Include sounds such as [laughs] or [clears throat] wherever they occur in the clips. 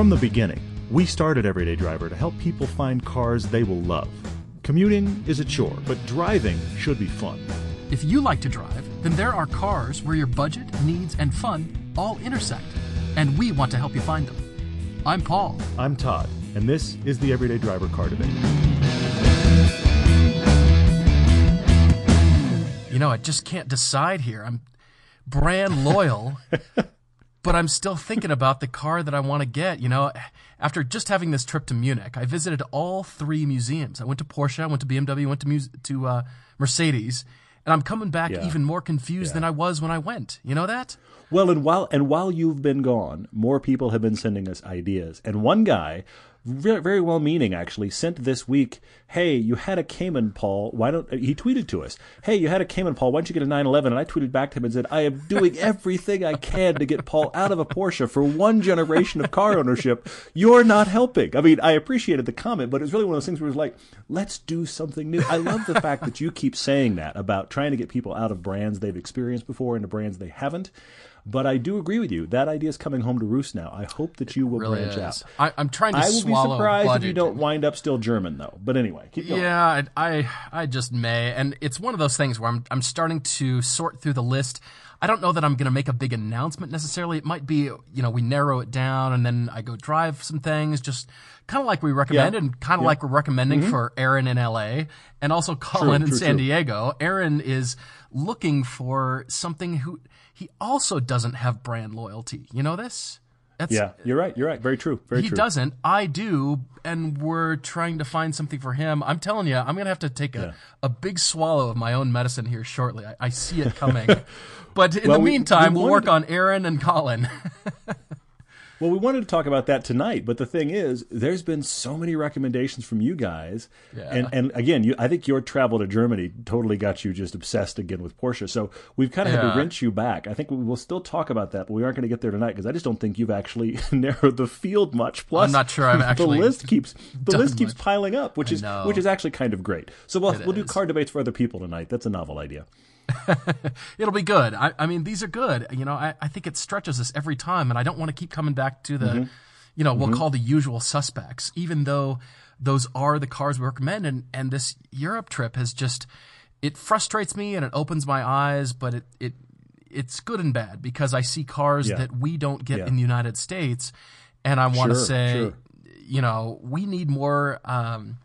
From the beginning, we started Everyday Driver to help people find cars they will love. Commuting is a chore, but driving should be fun. If you like to drive, then there are cars where your budget, needs, and fun all intersect, and we want to help you find them. I'm Paul. I'm Todd, and this is the Everyday Driver Car Debate. You know, I just can't decide here. I'm brand loyal, [laughs] but I'm still thinking about the car that I want to get. You know, after just having this trip to Munich, I visited all three museums. I went to Porsche, I went to BMW, went to Muse- to uh, Mercedes, and I'm coming back Yeah. even more confused than I was when I went. You know that? Well, and while and while you've been gone, more people have been sending us ideas. And one guy, very, very well meaning actually, sent this week, "Hey, you had a Cayman, Paul. Why don't?" He tweeted to us, "Hey, you had a Cayman, Paul. Why don't you get a 911?" And I tweeted back to him and said, "I am doing [laughs] everything I can to get Paul out of a Porsche for one generation of car ownership. You're not helping." I mean, I appreciated the comment, but it's really one of those things where it's like, "Let's do something new." I love the fact that you keep saying that about trying to get people out of brands they've experienced before into brands they haven't. But I do agree with you. That idea is coming home to roost now. I hope that you will Really branch is. out. I, I'm trying to I will be surprised if you don't wind up still German, though. But anyway, keep going. Yeah, I, I I just may, and it's one of those things where I'm I'm starting to sort through the list. I don't know that I'm going to make a big announcement necessarily. It might be, you know, we narrow it down and then I go drive some things, just kind of like we recommended, and kind of like we're recommending mm-hmm. for Erin in LA and also Colin in true, San true. Diego. Erin is looking for something who he also doesn't have brand loyalty. You know this? That's, Yeah, you're right. You're right. Very true. Very true. he true. doesn't. I do, and we're trying to find something for him. I'm telling you, I'm gonna have to take a, a big swallow of my own medicine here shortly. I, I see it coming. [laughs] but in Well, the meantime, we will work on Erin and Colin. [laughs] Well, we wanted to talk about that tonight, but the thing is, there's been so many recommendations from you guys, Yeah. and and again, you, I think your travel to Germany totally got you just obsessed again with Porsche. So we've kind of had to wrench you back. I think we will still talk about that, but we aren't going to get there tonight because I just don't think you've actually [laughs] narrowed the field much. Plus, I'm not sure I've [laughs] actually the list keeps the list keeps much. piling up, which is which is actually kind of great. So we'll It we'll do car debates for other people tonight. That's a novel idea. [laughs] It'll be good. I, I mean, these are good. You know, I, I think it stretches us every time, and I don't want to keep coming back to the, Mm-hmm. you know, we'll call the usual suspects, even though those are the cars we recommend. And, and this Europe trip has just, it frustrates me and it opens my eyes, but it, it, it's good and bad because I see cars Yeah. that we don't get Yeah. in the United States, and I want to Sure, say, sure. you know, we need more. Um,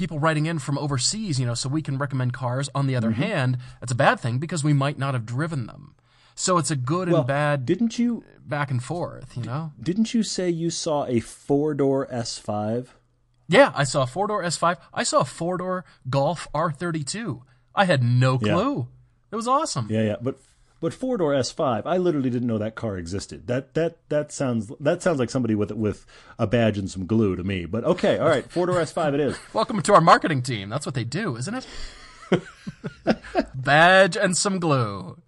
people writing in from overseas, you know, so we can recommend cars. On the other Mm-hmm. hand, that's a bad thing because we might not have driven them. So it's a good Well, and bad Didn't you back and forth, you know? didn't you say you saw a four door S5? Yeah, I saw a four door S5. I saw a four door Golf R32. I had no Yeah. clue. It was awesome. Yeah, yeah, but but four door S5, I literally didn't know that car existed. That that that sounds that sounds like somebody with with a badge and some glue to me. But okay, all right, four door S5 it is. [laughs] Welcome to our marketing team. That's what they do, isn't it? [laughs] Badge and some glue.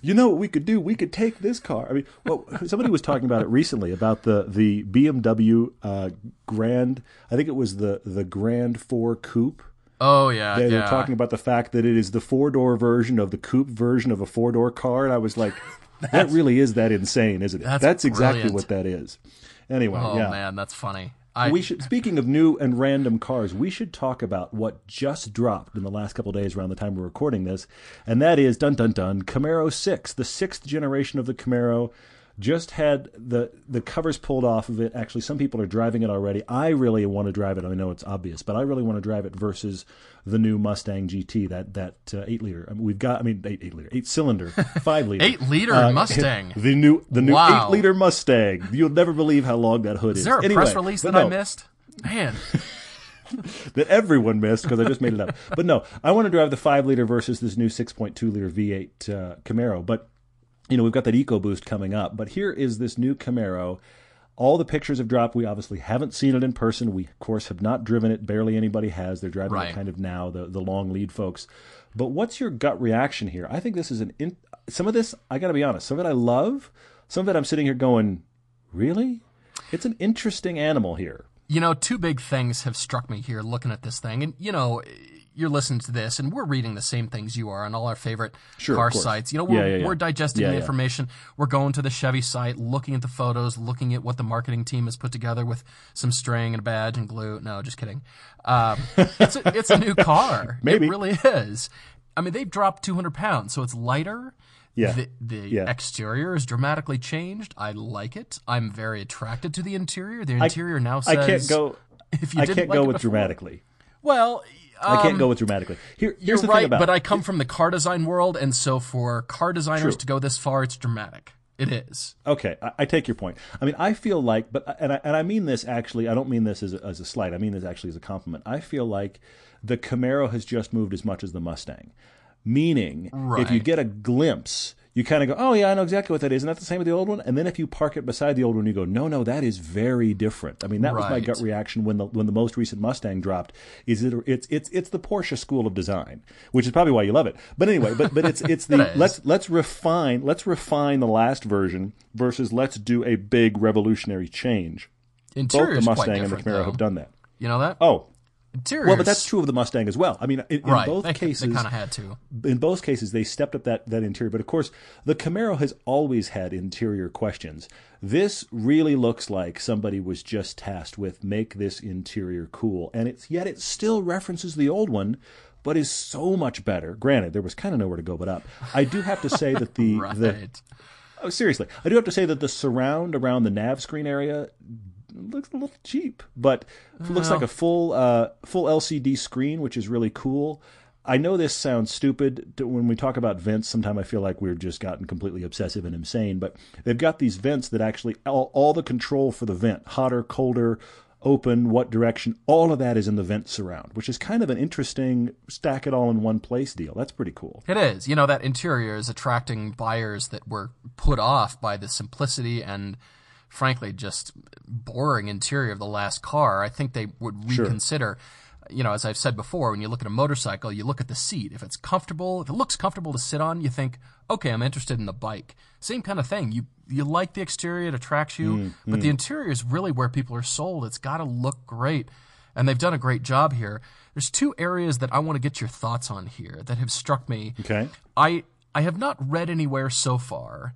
You know what we could do? We could take this car. I mean, well, somebody was talking about it recently about the the BMW uh, Gran. I think it was the the Gran Four Coupe. Oh yeah, They yeah. were talking about the fact that it is the four door version of the coupe version of a four door car, and I was like, [laughs] that really is that insane, isn't it? That's exactly what that is. Anyway, oh yeah. man, that's funny. I, We should. Speaking of new and random cars, we should talk about what just dropped in the last couple days around the time we're recording this, and that is dun dun dun Camaro Six, the sixth generation of the Camaro. Just had the the covers pulled off of it. Actually, some people are driving it already. I really want to drive it. I know it's obvious, but I really want to drive it versus the new Mustang GT. That that uh, eight liter. I mean, we've got. I mean, eight eight liter, eight cylinder, [laughs] five liter, Eight liter Uh, Mustang. [laughs] The new the new Wow. eight liter Mustang. You'll never believe how long that hood is. is there a Anyway, press release that I missed? Man, [laughs] that everyone missed because I just made it up. But no, I want to drive the five liter versus this new six point two liter V eight uh, Camaro. But you know we've got that EcoBoost coming up. But here is this new Camaro. All the pictures have dropped. We obviously haven't seen it in person. We of course have not driven it. Barely anybody has. They're driving Right. it kind of now. The the long lead folks. But what's your gut reaction here? I think this is an in, some of this. I got to be honest. Some of it I love. Some of it I'm sitting here going, really? It's an interesting animal here. you know, two big things have struck me here looking at this thing, and you know, you're listening to this and we're reading the same things you are on all our favorite Sure, car sites. You know, we're, Yeah, yeah, yeah. we're digesting the information. We're going to the Chevy site, looking at the photos, looking at what the marketing team has put together with some string and a badge and glue. No, just kidding. Um, it's a, it's a new [laughs] car. Maybe. it really is. I mean, they've dropped 200 pounds, so it's lighter. Yeah. The, the Yeah. exterior is dramatically changed. I like it. I'm very attracted to the interior. The interior now says I can't go. If you I didn't can't like go with before- dramatically. Well, I can't um, go with dramatically. Here, here's You're the right, thing about but. I come from the car design world, and so for car designers True. to go this far, it's dramatic. It is. Okay, I, I take your point. I mean, I feel like, but and I, and I mean this actually. I don't mean this as a, as a slight. I mean this actually as a compliment. I feel like the Camaro has just moved as much as the Mustang. Meaning, if you get a glimpse, you kind of go, "Oh yeah, I know exactly what that is." Isn't that the same with the old one? And then if you park it beside the old one, you go, "No, no, that is very different." I mean, that was my gut reaction when the when the most recent Mustang dropped. Is it? It's it's it's the Porsche school of design, which is probably why you love it. But anyway, but but it's it's [laughs] the let's let's refine let's refine the last version versus let's do a big revolutionary change. Both Interior the is quite Mustang and the Camaro though. have done that. You know that? Oh, Interior. well, but that's true of the Mustang as well. I mean, in, in right. both they, cases, they kind of had to. in both cases, they stepped up that, that interior. But of course, the Camaro has always had interior questions. This really looks like somebody was just tasked with make this interior cool, and it's yet it still references the old one, but is so much better. Granted, there was kind of nowhere to go but up. I do have to say that the [laughs] Right. the oh, seriously, I do have to say that the surround around the nav screen area looks a little cheap, but it looks like a full uh, full LCD screen, which is really cool. I know this sounds stupid when we talk about vents. Sometimes I feel like we've just gotten completely obsessive and insane, but they've got these vents that actually all, all the control for the vent, hotter, colder, open, what direction, all of that is in the vent surround, which is kind of an interesting stack it all in one place deal. That's pretty cool. It is. You know, that interior is attracting buyers that were put off by the simplicity and, frankly, just boring interior of the last car. I think they would reconsider. You know, as I've said before, when you look at a motorcycle, you look at the seat. If it's comfortable, if it looks comfortable to sit on, you think, okay, I'm interested in the bike. Same kind of thing. You you like the exterior, it attracts you, mm-hmm. but the interior is really where people are sold. It's got to look great and they've done a great job here. There's two areas that I want to get your thoughts on here that have struck me. Okay. I I have not read anywhere so far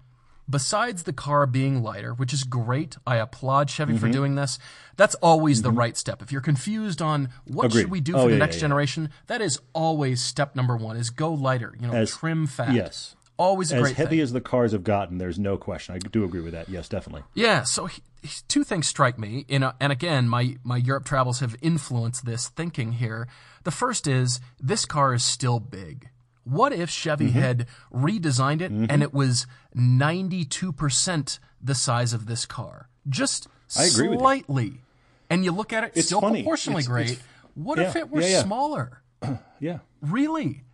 besides the car being lighter, which is great. I applaud Chevy Mm-hmm. for doing this. That's always the right step. If you're confused on what Agreed. should we do Oh, for the yeah, next yeah, yeah. generation, that is always step number 1 is go lighter, you know, As- trim fat. yes. Always a As great heavy thing. as the cars have gotten, there's no question. I do agree with that. Yes, definitely. Yeah, so he, he- two things strike me, in a, and again, my my Europe travels have influenced this thinking here. The first is this car is still big. What if Chevy Mm-hmm. had redesigned it and it was ninety two percent the size of this car, just I agree with you. slightly? And you look at it, It's still funny. proportionally It's- great. it's- what if it were yeah, yeah. smaller? [clears throat] Yeah. Really?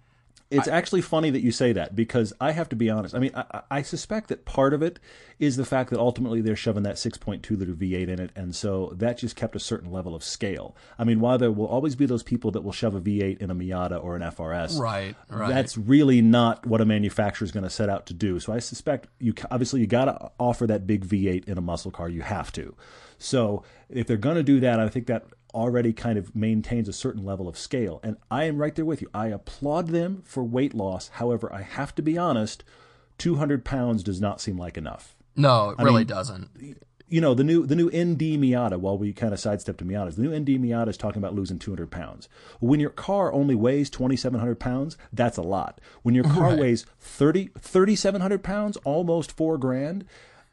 It's actually funny that you say that because I have to be honest. I mean, I, I- I suspect that part of it is the fact that ultimately they're shoving that 6.2 liter V8 in it, and so that just kept a certain level of scale. I mean, while there will always be those people that will shove a V8 in a Miata or an FRS, Right, right. That's really not what a manufacturer is going to set out to do. So I suspect you obviously you got to offer that big V8 in a muscle car. You have to. So if they're going to do that, I think that already kind of maintains a certain level of scale. And I am right there with you. I applaud them for weight loss. However, I have to be honest, 200 pounds does not seem like enough. No, it really mean, doesn't. You know, the new the new ND Miata, while we kind of sidestep to Miatas, the new ND Miata is talking about losing 200 pounds. When your car only weighs 2,700 pounds, that's a lot. When your car weighs 30, 3,700 pounds, almost four grand,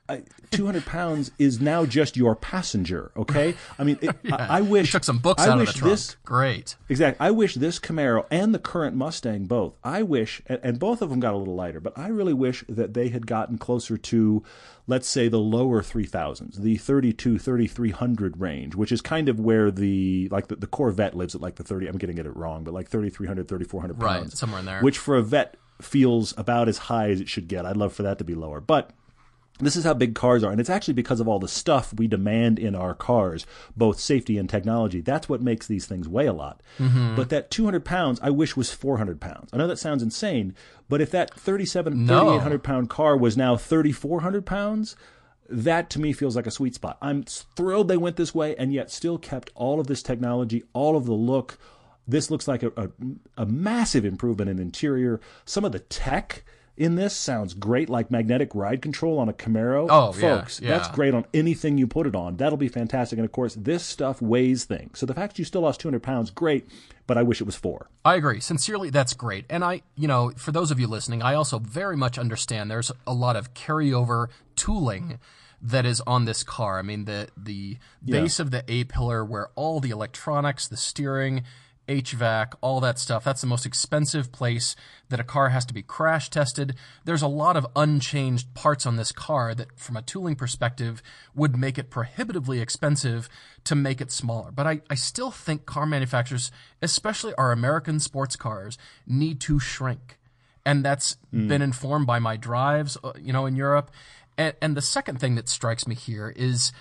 I, 200 pounds is now just your passenger, okay? I mean, it, [laughs] I, I wish. Took some books I out of wish the trunk. This, Great. Exactly. I wish this Camaro and the current Mustang both. I wish, and, and both of them got a little lighter, but I really wish that they had gotten closer to, let's say, the lower 3000s, the 32, 3300 range, which is kind of where the, like the, the Corvette lives at like the 30, I'm getting it wrong, but like 3300, 3400 Right, pounds. somewhere in there. Which for a vet feels about as high as it should get. I'd love for that to be lower. But this is how big cars are, and it's actually because of all the stuff we demand in our cars, both safety and technology. That's what makes these things weigh a lot. Mm-hmm. But that 200 pounds, I wish was 400 pounds. I know that sounds insane, but if that 37, No. 3800 pound car was now 3400 pounds, that to me feels like a sweet spot. I'm thrilled they went this way, and yet still kept all of this technology, all of the look, This looks like a, a, a massive improvement in interior. Some of the tech in this sounds great, like magnetic ride control on a Camaro. Oh, folks, yeah. that's great on anything you put it on. That'll be fantastic. And of course, this stuff weighs things. So the fact you still lost 200 pounds, great. But I wish it was four. I agree. Sincerely, that's great. And I, you know, for those of you listening, I also very much understand there's a lot of carryover tooling that is on this car. I mean, the the base of the A pillar where all the electronics, the steering, HVAC, all that stuff, that's the most expensive place that a car has to be crash tested. There's a lot of unchanged parts on this car that from a tooling perspective would make it prohibitively expensive to make it smaller. But I, I still think car manufacturers, especially our American sports cars, need to shrink and that's been informed by my drives, uh, you know, in Europe. And, and the second thing that strikes me here is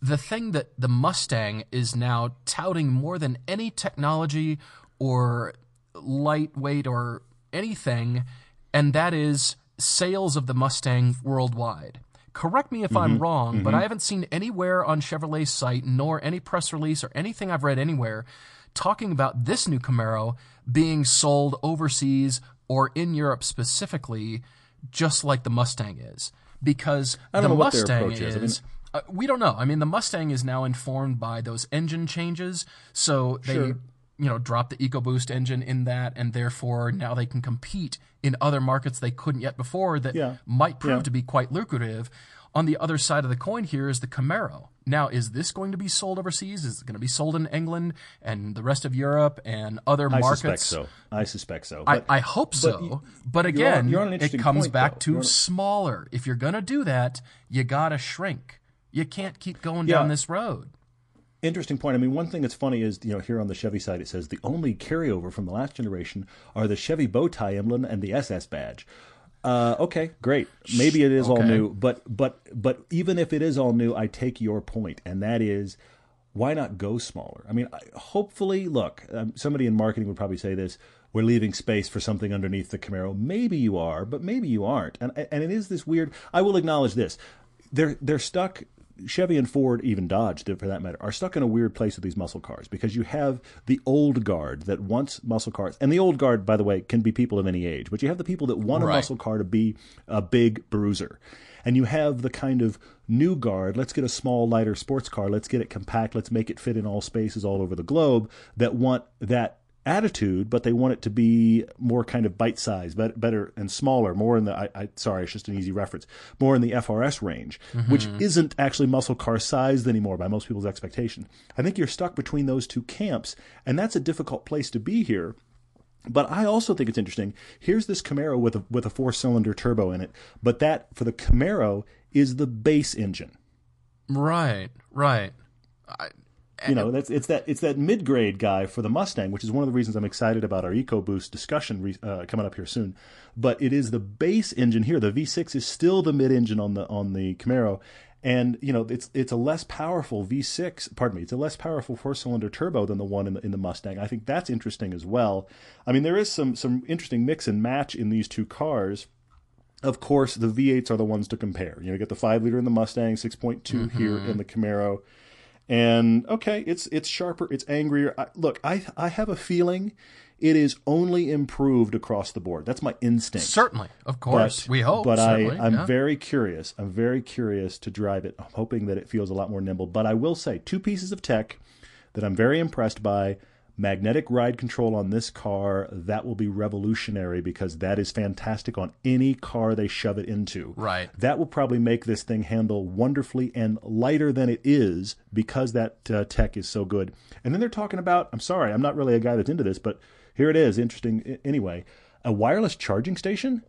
the thing that the Mustang is now touting more than any technology or lightweight or anything, and that is sales of the Mustang worldwide. Correct me if I'm mm-hmm. wrong, but mm-hmm. I haven't seen anywhere on Chevrolet's site, nor any press release or anything I've read anywhere, talking about this new Camaro being sold overseas or in Europe specifically, just like the Mustang is. Because the know what their Mustang is. I mean- uh, we don't know. I mean, the Mustang is now informed by those engine changes, so they, Sure. you know, drop the EcoBoost engine in that, and therefore now they can compete in other markets they couldn't yet before that Yeah. might prove Yeah. to be quite lucrative. On the other side of the coin here is the Camaro. Now, is this going to be sold overseas? Is it going to be sold in England and the rest of Europe and other I markets? I suspect so. I suspect so. I, But I hope so. you- But you're again, on- you're on it comes point, back though. to You're on- smaller. If you're going to do that, you got to shrink. You can't keep going Yeah. down this road. interesting point. I mean, one thing that's funny is, you know, here on the Chevy side, it says the only carryover from the last generation are the Chevy bow tie emblem and the SS badge. Uh, okay, great. Maybe it is all new, but but but even if it is all new, I take your point, and that is why not go smaller? I mean, I, hopefully, look, um, somebody in marketing would probably say this: we're leaving space for something underneath the Camaro. Maybe you are, but maybe you aren't, and and it is this weird. I will acknowledge this: they're they're stuck. Chevy and Ford, even Dodge, for that matter, are stuck in a weird place with these muscle cars because you have the old guard that wants muscle cars, and the old guard, by the way, can be people of any age, but you have the people that want a muscle car to be a big bruiser. And you have the kind of new guard, let's get a small, lighter sports car, let's get it compact, let's make it fit in all spaces all over the globe, that want that attitude, but they want it to be more kind of bite sized, but better and smaller, more in the, I, I, sorry, it's just an easy reference, more in the FRS range, which mm-hmm. isn't actually muscle car sized anymore by most people's expectation. I think you're stuck between those two camps, and that's a difficult place to be here. But I also think it's interesting. Here's this Camaro with a with a four cylinder turbo in it, but that for the Camaro is the base engine. Right, right. I, You know, that's it's that it's that mid grade guy for the Mustang, which is one of the reasons I'm excited about our EcoBoost discussion re, uh, coming up here soon. But it is the base engine here. The V6 is still the mid engine on the on the Camaro, and you know it's it's a less powerful V6. Pardon me, it's a less powerful four cylinder turbo than the one in the in the Mustang. I think that's interesting as well. I mean, there is some some interesting mix and match in these two cars. Of course, the V8s are the ones to compare. You know, you get the five liter in the Mustang, 6.2 here in the Camaro. And okay, it's it's sharper, it's angrier. I, look, I I have a feeling it is only improved across the board. That's my instinct. certainly, of course, But- we hope. But I, I'm yeah. very curious. I'm very curious to drive it. I'm hoping that it feels a lot more nimble. But I will say two pieces of tech that I'm very impressed by. Magnetic ride control on this car, that will be revolutionary because that is fantastic on any car they shove it into. Right. That will probably make this thing handle wonderfully and lighter than it is because that uh, tech is so good. And then they're talking about, I'm sorry, I'm not really a guy that's into this, but here it is, interesting anyway, a wireless charging station?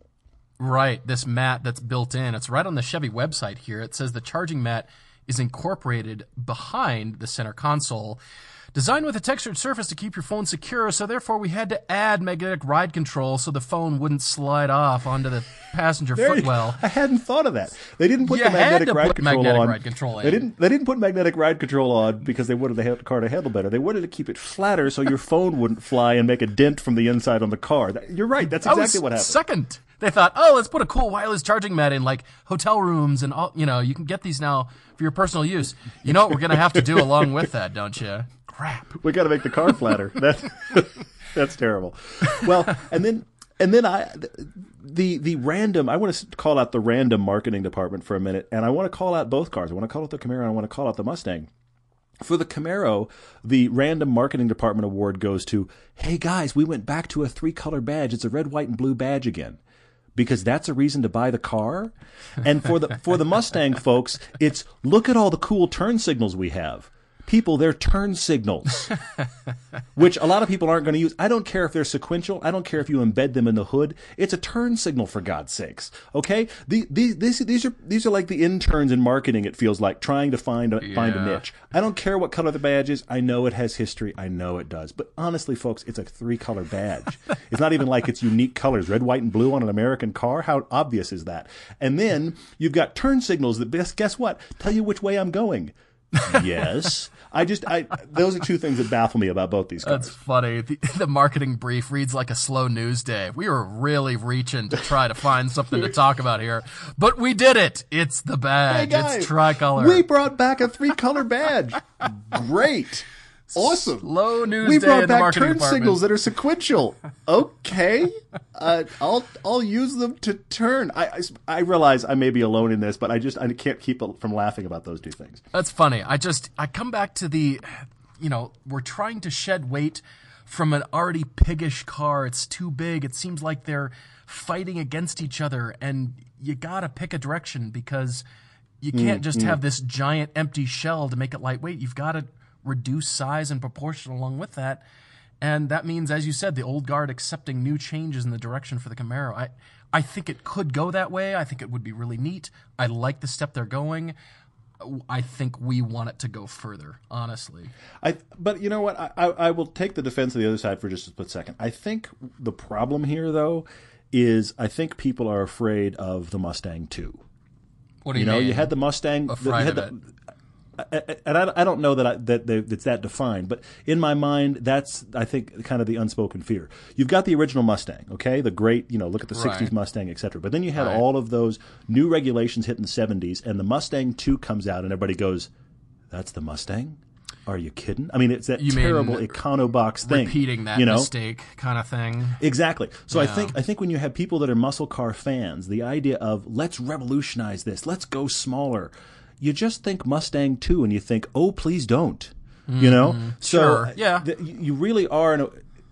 Right, this mat that's built in. It's right on the Chevy website here. It says the charging mat is incorporated behind the center console. Designed with a textured surface to keep your phone secure, so therefore we had to add magnetic ride control so the phone wouldn't slide off onto the passenger There you- footwell. [laughs] I hadn't thought of that. They didn't put You the magnetic ride put control magnetic on. ride control They didn't. They didn't put magnetic ride control on because they wanted the car to handle better. They wanted to keep it flatter so your phone wouldn't fly and make a dent from the inside on the car. You're right. That's That exactly what happened. Second, they thought, oh, let's put a cool wireless charging mat in like hotel rooms and all. You know, you can get these now for your personal use. You know what we're gonna have to do along with that, don't you? Crap. we got to make the car flatter. [laughs] That, that's terrible. Well, and then and then I the the random. I want to call out the random marketing department for a minute, and I want to call out both cars. I want to call out the Camaro. and I want to call out the Mustang. For the Camaro, the random marketing department award goes to, hey guys, we went back to a three color badge. It's a red, white, and blue badge again. Because that's a reason to buy the car. And for the for the Mustang folks, it's look at all the cool turn signals we have people their turn signals, [laughs] which a lot of people aren't going to use. I don't care if they're sequential. I don't care if you embed them in the hood. It's a turn signal for God's sakes. Okay, these these these are these are like the interns in marketing. It feels like trying to find a, yeah. find a niche. I don't care what color the badge is. I know it has history. I know it does. But honestly, folks, it's a three color badge. [laughs] it's not even like it's unique colors, red, white, and blue on an American car. How obvious is that? And then you've got turn signals that guess what? Tell you which way I'm going [laughs] yes. I just I those are two things that baffle me about both these cars. That's funny. The, the, marketing brief reads like a slow news day. We were really reaching to try to find something to talk about here, but we did it. It's the badge. Hey guys, it's tricolor. We brought back a three color badge. Great. Awesome. Slow news we brought back turn department. signals that are sequential. Okay, uh, I'll I'll use them to turn. I, I, I realize I may be alone in this, but I just I can't keep from laughing about those two things. That's funny. I just I come back to the, you know, we're trying to shed weight from an already piggish car. It's too big. It seems like they're fighting against each other, and you gotta pick a direction because you can't mm, just mm. have this giant empty shell to make it lightweight. You've got to reduce size and proportion along with that. And that means, as you said, the old guard accepting new changes in the direction for the Camaro. I, I think it could go that way. I think it would be really neat. I like the step they're going. I think we want it to go further, honestly. I, but you know what? I, I, I will take the defense of the other side for just a split second. I think the problem here, though, is I think people are afraid of the Mustang too. What do you, you know? Mean? You had the Mustang. Afraid the, of the, and I, I don't know that I, that it's that defined, but in my mind, that's I think kind of the unspoken fear. You've got the original Mustang, okay, the great, you know, look at the right. '60s Mustang, etc. But then you had right. all of those new regulations hit in the '70s, and the Mustang Two comes out, and everybody goes, "That's the Mustang." Are you kidding? I mean, it's that you terrible Econobox thing. Repeating that you know? mistake kind of thing. Exactly. So yeah. I think I think when you have people that are muscle car fans, the idea of let's revolutionize this, let's go smaller you just think Mustang 2 and you think, oh, please don't. Mm-hmm. You know? Mm-hmm. So sure. yeah. Th- you really are, a,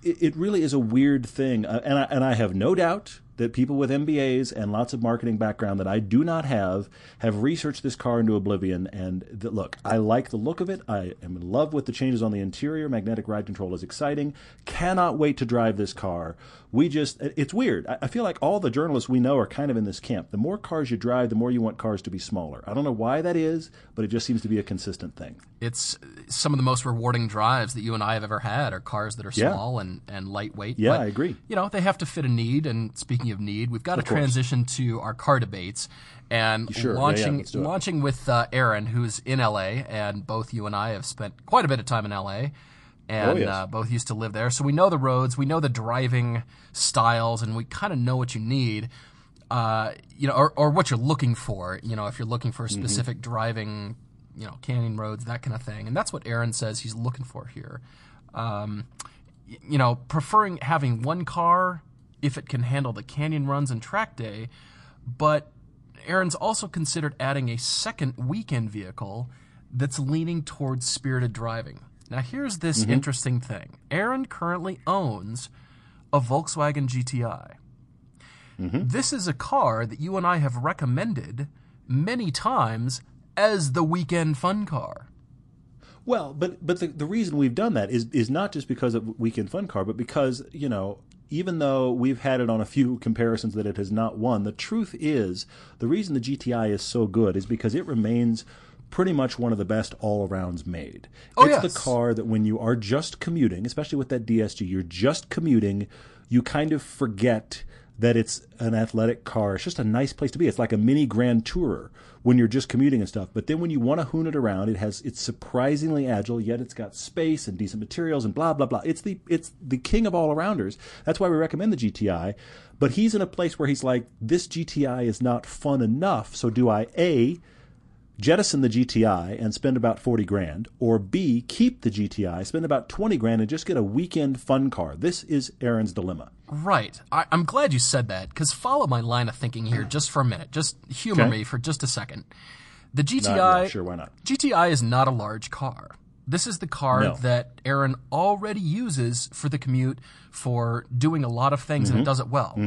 it, it really is a weird thing. Uh, and, I, and I have no doubt that people with MBAs and lots of marketing background that I do not have have researched this car into oblivion. And the, look, I like the look of it. I am in love with the changes on the interior. Magnetic ride control is exciting. Cannot wait to drive this car. We just, it's weird. I, I feel like all the journalists we know are kind of in this camp. The more cars you drive, the more you want cars to be smaller. I don't know why that is, but it just seems to be a consistent thing. It's some of the most rewarding drives that you and I have ever had are cars that are small yeah. and, and lightweight. Yeah, but, I agree. You know, they have to fit a need. And speaking of need, we've got of to course. transition to our car debates and sure. launching yeah, yeah, launching with uh, Erin, who's in LA, and both you and I have spent quite a bit of time in LA, and oh, yes. uh, both used to live there, so we know the roads, we know the driving styles, and we kind of know what you need. Uh, you know, or, or what you're looking for. You know, if you're looking for a mm-hmm. specific mm-hmm. driving, you know, canyon roads, that kind of thing, and that's what Erin says he's looking for here. Um, you know, preferring having one car if it can handle the canyon runs and track day, but Erin's also considered adding a second weekend vehicle that's leaning towards spirited driving. Now, here's this mm-hmm. interesting thing Erin currently owns a Volkswagen GTI. Mm-hmm. This is a car that you and I have recommended many times as the weekend fun car. Well, but but the, the reason we've done that is is not just because of weekend fun car, but because you know even though we've had it on a few comparisons that it has not won, the truth is the reason the GTI is so good is because it remains pretty much one of the best all arounds made. Oh, it's yes. the car that when you are just commuting, especially with that DSG, you're just commuting, you kind of forget that it's an athletic car. It's just a nice place to be. It's like a mini grand tourer when you're just commuting and stuff. But then when you want to hoon it around, it has it's surprisingly agile, yet it's got space and decent materials and blah blah blah. It's the it's the king of all arounders. That's why we recommend the GTI. But he's in a place where he's like, this GTI is not fun enough. So do I a jettison the GTI and spend about 40 grand, or B, keep the GTI, spend about 20 grand and just get a weekend fun car. This is Erin's dilemma. Right. I, I'm glad you said that because follow my line of thinking here just for a minute. Just humor Okay. me for just a second. The GTI, yeah, sure, why not? GTI is not a large car. This is the car No. that Erin already uses for the commute for doing a lot of things and it does it well.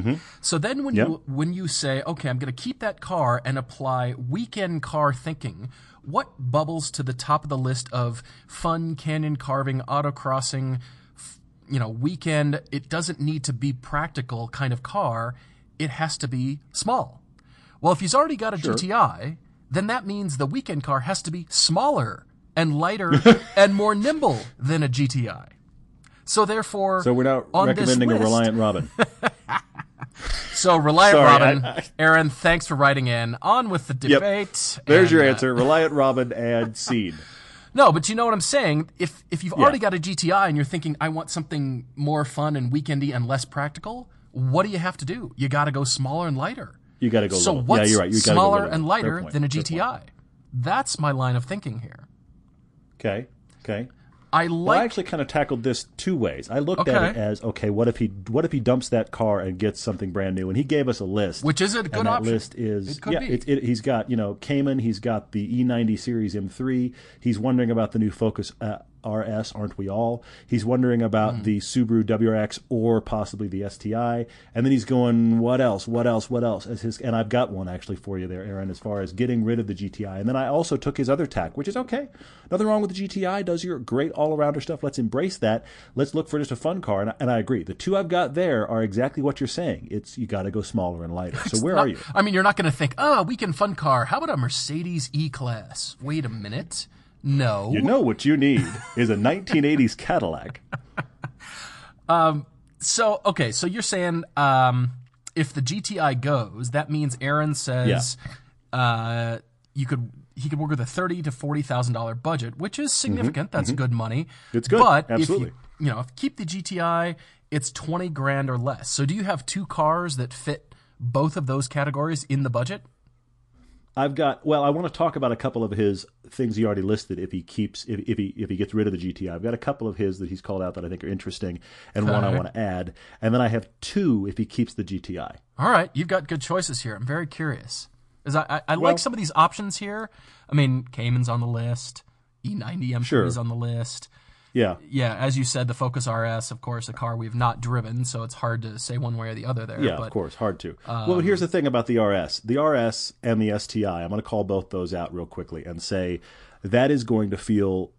So then when Mm-hmm. Yep. you when you say, "Okay, I'm going to keep that car and apply weekend car thinking," what bubbles to the top of the list of fun canyon carving, autocrossing, you know, weekend, it doesn't need to be practical kind of car. It has to be small. Well, if he's already got a GTI, then that means the weekend car has to be smaller and lighter [laughs] and more nimble than a GTI. So therefore, So we're not recommending a Reliant Robin. [laughs] So Reliant Sorry, Robin, I- I- Erin, thanks for writing in. On with the debate. There's and, your uh, answer. Reliant Robin and [laughs] Seed. No, but you know what I'm saying. If if you've Yeah. already got a GTI and you're thinking I want something more fun and weekendy and less practical, what do you have to do? You got to go smaller and lighter. You got to go So little. what's yeah, you're right. You gotta go smaller and lighter than a GTI? That's my line of thinking here. Okay. Okay. I Well, like I actually kind of tackled this two ways. I looked at it as okay, what if he what if he dumps that car and gets something brand new? And he gave us a list, Which is a good and that option. list is It could yeah, be. It, it, he's got you know Cayman, he's got the E90 Series M3. He's wondering about the new Focus uh, RS, aren't we all? He's wondering about Hmm. the Subaru WRX or possibly the STI, and then he's going, what else? What else? What else? As his and I've got one actually for you there, Erin, as far as getting rid of the GTI. And then I also took his other tack, which is okay. Nothing wrong with the GTI. Does your great all arounder stuff. Let's embrace that. Let's look for just a fun car. And, and I agree. The two I've got there are exactly what you're saying. It's you got to go smaller and lighter. So where not- are you? I mean, you're not going to think, oh, weekend fun car. How about a Mercedes E Class? Wait a minute. No. You know what you need is a 1980s Cadillac. [laughs] Um. So okay, so you're saying um, if the GTI goes, that means Erin says uh, you could he could work with a thirty to forty thousand dollar budget, which is significant. That's good money. Mm-hmm. It's good, But absolutely. if you you know if keep the GTI, it's twenty grand or less. So do you have two cars that fit both of those categories in the budget? I've got well, I want to talk about a couple of his things he already listed. If he keeps, if, if he if he gets rid of the GTI, I've got a couple of his that he's called out that I think are interesting, and one I want to add, and then I have two if he keeps the GTI. All right, you've got good choices here. I'm very curious. As I, I, I Well- like some of these options here. I mean, Cayman's on the list. E E90 M3 Sure. is on the list. Yeah, Yeah, as you said, the Focus RS, of course, a car we've not driven, so it's hard to say one way or the other there. yeah, but of course, hard to. well, um, here's the thing about the RS, the RS and the STI. I'm going to call both those out real quickly and say that is going to feel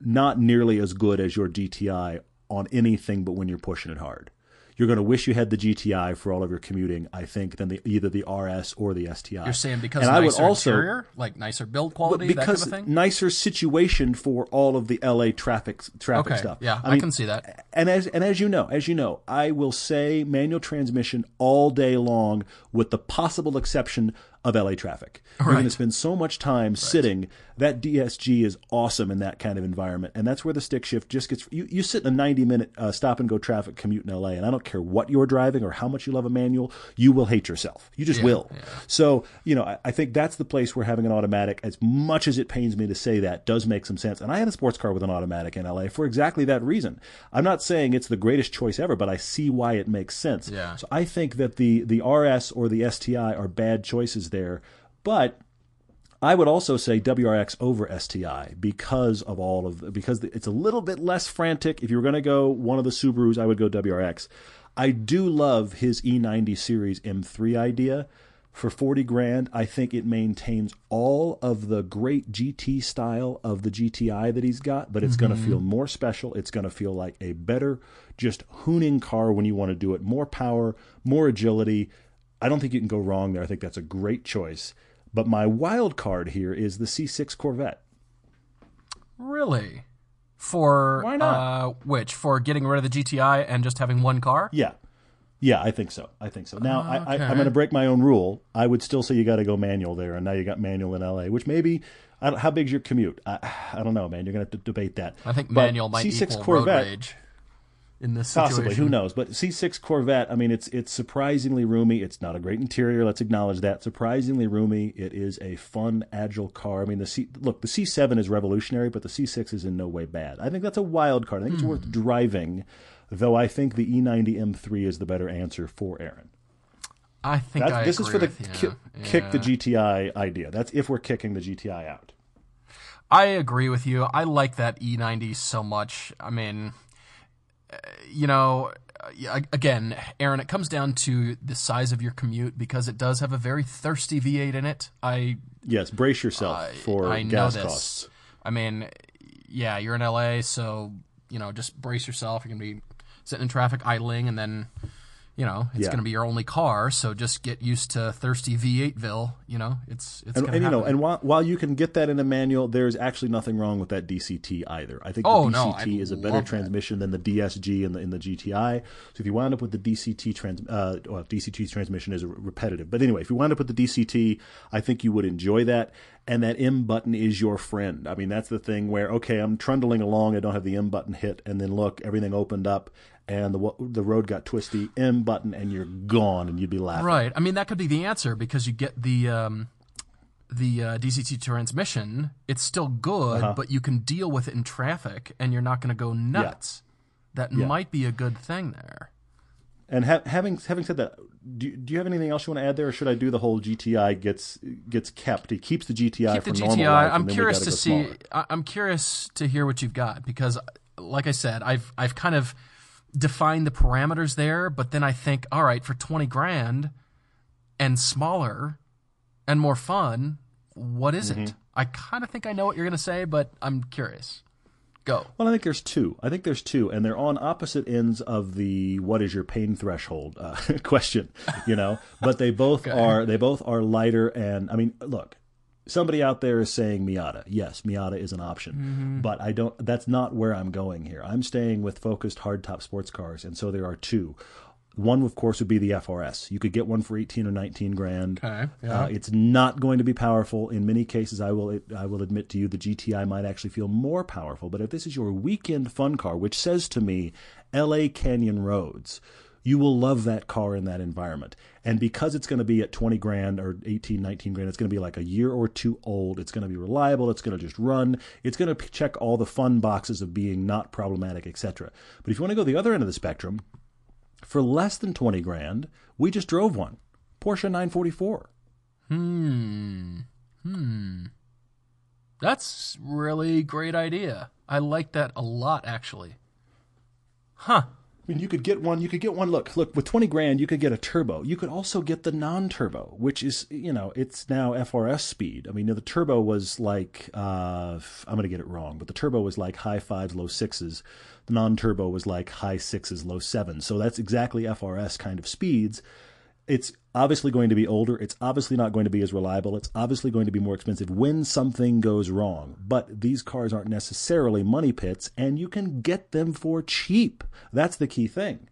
not nearly as good as your GTI on anything but when you're pushing it hard. You're going to wish you had the GTI for all of your commuting, I think, than the, either the RS or the STI. You're saying because and I would nicer also interior, like nicer build quality, because that kind of thing. nicer situation for all of the LA traffic traffic Okay, stuff. yeah, I, mean, can see that. and as and as you know, as you know, I will say manual transmission all day long, with the possible exception of LA traffic. You're going to spend so much time sitting. That DSG is awesome in that kind of environment, and that's where the stick shift just gets. You, you sit in a 90 minute uh, stop and go traffic commute in LA, and I don't care what you're driving or how much you love a manual, you will hate yourself. You just will. So you know, I, I think that's the place where having an automatic, as much as it pains me to say that, does make some sense. And I had a sports car with an automatic in LA for exactly that reason. I'm not saying it's the greatest choice ever, but I see why it makes sense. Yeah. So I think that the the RS or the STI are bad choices there, but I would also say WRX over STI because of all of because it's a little bit less frantic. If you were going to go one of the Subarus, I would go WRX. I do love his E90 series M3 idea. For 40 grand, I think it maintains all of the great GT style of the GTI that he's got, but it's going to mm-hmm. feel more special. It's going to feel like a better, just hooning car when you want to do it. More power, more agility. I don't think you can go wrong there. I think that's a great choice. But my wild card here is the C6 Corvette. Really? For Why not? Uh, which for getting rid of the GTI and just having one car? Yeah. Yeah, I think so. I think so. Now, I, I, I'm going to break my own rule. I would still say you got to go manual there, and now you got manual in LA, which maybe, I don't, how big's your commute? I, I don't know, man. You're going to have to debate that. I think But manual might C6 equal Corvette, road rage. In this situation. Possibly, who knows? But C6 Corvette, I mean, it's it's surprisingly roomy. It's not a great interior. Let's acknowledge that. Surprisingly roomy. It is a fun, agile car. I mean, the C look, the C7 is revolutionary, but the C6 is in no way bad. I think that's a wild card. I think it's hmm. worth driving, though. I think the E E90 M3 is the better answer for Erin. I think That's, I this is for the ki- you. kick the GTI idea. That's if we're kicking the GTI out. I agree with you. I like that E90 so much. I mean, you know, uh, again, Erin, it comes down to the size of your commute because it does have a very thirsty V8 in it. I Yes, brace yourself I- for I know gas this. costs. I mean, yeah, you're in LA, so you know, just brace yourself. You're gonna be sitting in traffic, idling, and then, you know, it's Yeah. gonna be your only car. So just get used to thirsty V8ville. You know, it's it's And, and you know, and while, while you can get that in a manual, there's actually nothing wrong with that DCT either. I think Oh, the DCT I is a better that. transmission than the DSG in the in the GTI. So if you wound up with the DCT trans, uh, well, DCT transmission is repetitive, but anyway, if you wound up with the DCT, I think you would enjoy that. And that M button is your friend. I mean, that's the thing where okay, I'm trundling along, I don't have the M button hit, and then look, everything opened up. And the the road got twisty. M button, and you're gone, and you'd be laughing. Right. I mean, that could be the answer because you get the um, the uh, DCT transmission. It's still good, Uh-huh. but you can deal with it in traffic, and you're not going to go nuts. That might be a good thing there. And ha- having having said that, do, do you have anything else you want to add there, or should I do the whole GTI gets gets kept? He keeps the GTI Keep for the normal GTI. life, I'm and then we curious gotta see. smaller. I'm curious to hear what you've got because, like I said, I've I've kind of defined the parameters there, but then I think, all right, for twenty grand and smaller and more fun, what is Mm-hmm. it? I kind of think I know what you're going to say, but I'm curious. Go. Well, I think there's two. I think there's two, and they're on opposite ends of the "what is your pain threshold" uh, [laughs] question, you know. But they both [laughs] are they both are lighter, and I mean, look, somebody out there is saying Miata. Yes, Miata is an option, but I don't. That's not where I'm going here. I'm staying with focused hardtop sports cars, and so there are two. One, of course, would be the FRS. You could get one for 18 or 19 grand. Okay, yeah. Uh, it's not going to be powerful. In many cases, I will I will admit to you, the GTI might actually feel more powerful. But if this is your weekend fun car, which says to me, L.A. Canyon roads, you will love that car in that environment. And because it's going to be at 20 grand or 18, 19 grand, it's going to be like a year or two old. It's going to be reliable. It's going to just run. It's going to check all the fun boxes of being not problematic, etc. But if you want to go the other end of the spectrum, for less than 20 grand, we just drove one. Porsche 944. Hmm. Hmm. That's really great idea. I like that a lot, actually. Huh. I mean, you could get one. You could get one. Look, look. With twenty grand, you could get a turbo. You could also get the non-turbo, which is, you know, it's now FRS speed. I mean, the turbo was like, uh, I'm going to get it wrong, but the turbo was like high fives, low sixes. The non-turbo was like high sixes, low sevens. So that's exactly FRS kind of speeds. It's obviously going to be older. It's obviously not going to be as reliable. It's obviously going to be more expensive when something goes wrong. But these cars aren't necessarily money pits, and you can get them for cheap. That's the key thing.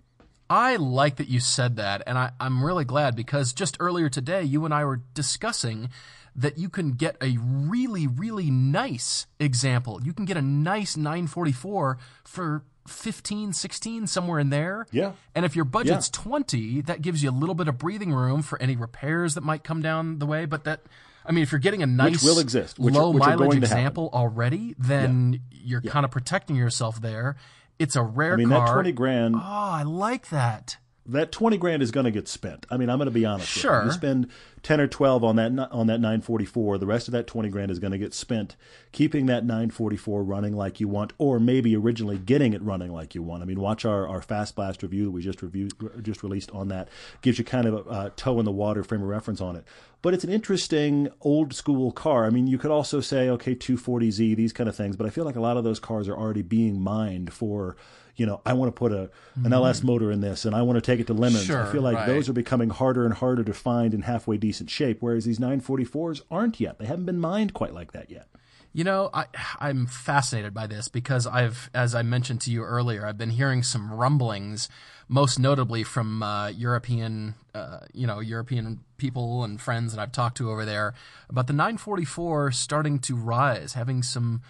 I like that you said that, and I, I'm really glad because just earlier today, you and I were discussing that you can get a really, really nice example. You can get a nice 944 for 15, 16, somewhere in there. Yeah. And if your budget's 20, that gives you a little bit of breathing room for any repairs that might come down the way. But that, I mean, if you're getting a nice will exist, which low which mileage going to happen. example already, then you're kind of protecting yourself there. It's a rare I mean, car. that 20 grand, Oh, I like that. That 20 grand is going to get spent. I mean, I'm going to be honest. with you. Sure. You spend 10 or 12 on that on that 944, the rest of that 20 grand is going to get spent keeping that 944 running like you want or maybe originally getting it running like you want. I mean, watch our our FastBlast review that we just reviewed just released on that. Gives you kind of a, a toe in the water frame of reference on it. But it's an interesting old school car. I mean, you could also say okay, 240Z, these kind of things, but I feel like a lot of those cars are already being mined for you know, I want to put a an LS motor in this, and I want to take it to LeMons. I feel like right. those are becoming harder and harder to find in halfway decent shape, whereas these 944s aren't yet. They haven't been mined quite like that yet. You know, I, I'm fascinated by this because I've, as I mentioned to you earlier, I've been hearing some rumblings, most notably from uh, European, uh, you know, European people and friends that I've talked to over there about the 944 starting to rise, having some,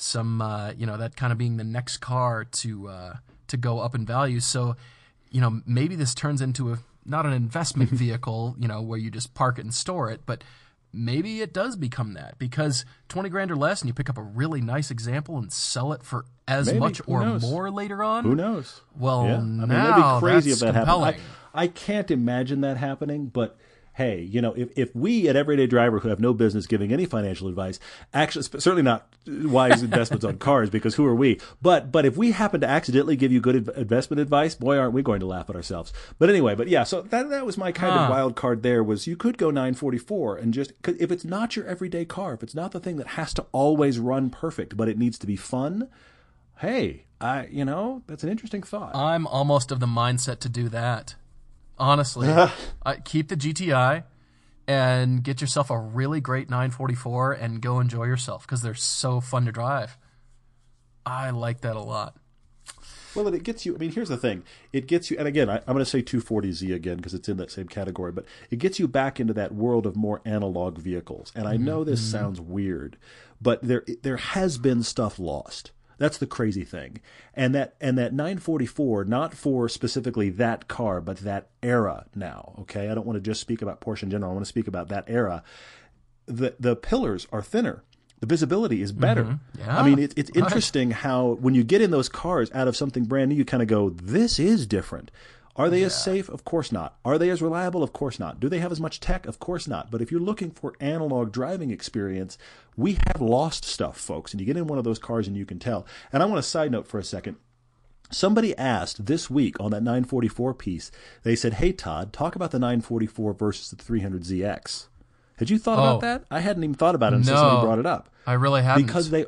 some, uh, you know, that kind of being the next car to uh, to go up in value. So, you know, maybe this turns into a not an investment [laughs] vehicle, you know, where you just park it and store it, but maybe it does become that because 20 grand or less and you pick up a really nice example and sell it for as Maybe. much Who or knows? more later on. Who knows? Well, Yeah. I mean, now that'd be crazy if that compelling. happened. I, I can't imagine that happening, but hey, you know, if, if we at Everyday Driver, who have no business giving any financial advice, actually, certainly not wise investments on cars, because who are we? But but if we happen to accidentally give you good inv- investment advice, boy, aren't we going to laugh at ourselves. But anyway, but yeah, so that that was my kind of wild card. There was you could go 944 and just 'cause if it's not your everyday car, if it's not the thing that has to always run perfect, but it needs to be fun. Hey, I you know that's an interesting thought. I'm almost of the mindset to do that. Honestly, [laughs] I, keep the GTI and get yourself a really great 944 and go enjoy yourself because they're so fun to drive. I like that a lot. Well, and it gets you. I mean, here's the thing: it gets you. And again, I, I'm going to say 240Z again because it's in that same category. But it gets you back into that world of more analog vehicles. And I know this mm-hmm. sounds weird, but there there has been stuff lost. That's the crazy thing. And that and that 944, not for specifically that car, but that era. Now, okay, I don't want to just speak about Porsche in general. I want to speak about that era. The the pillars are thinner. The visibility is better. Mm-hmm. Yeah. I mean, it, it's interesting how when you get in those cars out of something brand new, you kind of go, "This is different." Are they as safe? Of course not. Are they as reliable? Of course not. Do they have as much tech? Of course not. But if you're looking for analog driving experience, we have lost stuff, folks. And you get in one of those cars and you can tell. And I want to side note for a second. Somebody asked this week on that 944 piece, they said, Hey, Todd, talk about the 944 versus the 300ZX. Had you thought Oh. about that? I hadn't even thought about it until somebody brought it up I really haven't. because they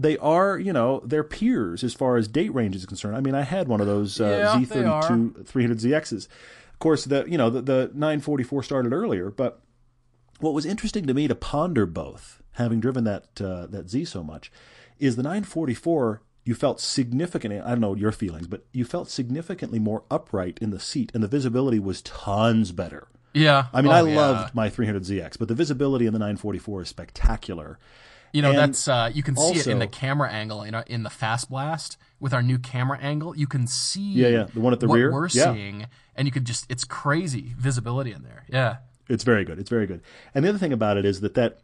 they are you know they're peers as far as date range is concerned. I mean, I had one of those uh, Yeah, Z32 300ZXs. Of course, the you know the, the 944 started earlier, but what was interesting to me to ponder both, having driven that uh, that Z so much, is the 944. You felt significantly. I don't know your feelings, but you felt significantly more upright in the seat, and the visibility was tons better. yeah. I mean, Oh, I yeah. loved my 300ZX, but the visibility in the 944 is spectacular. You know, And that's uh, you can see it in the camera angle in our, in the FastBlast with our new camera angle. You can see Yeah, yeah, the one at the what rear? we're Yeah. seeing, and you could just it's crazy visibility in there. Yeah, It's very good. It's very good. And the other thing about it is that that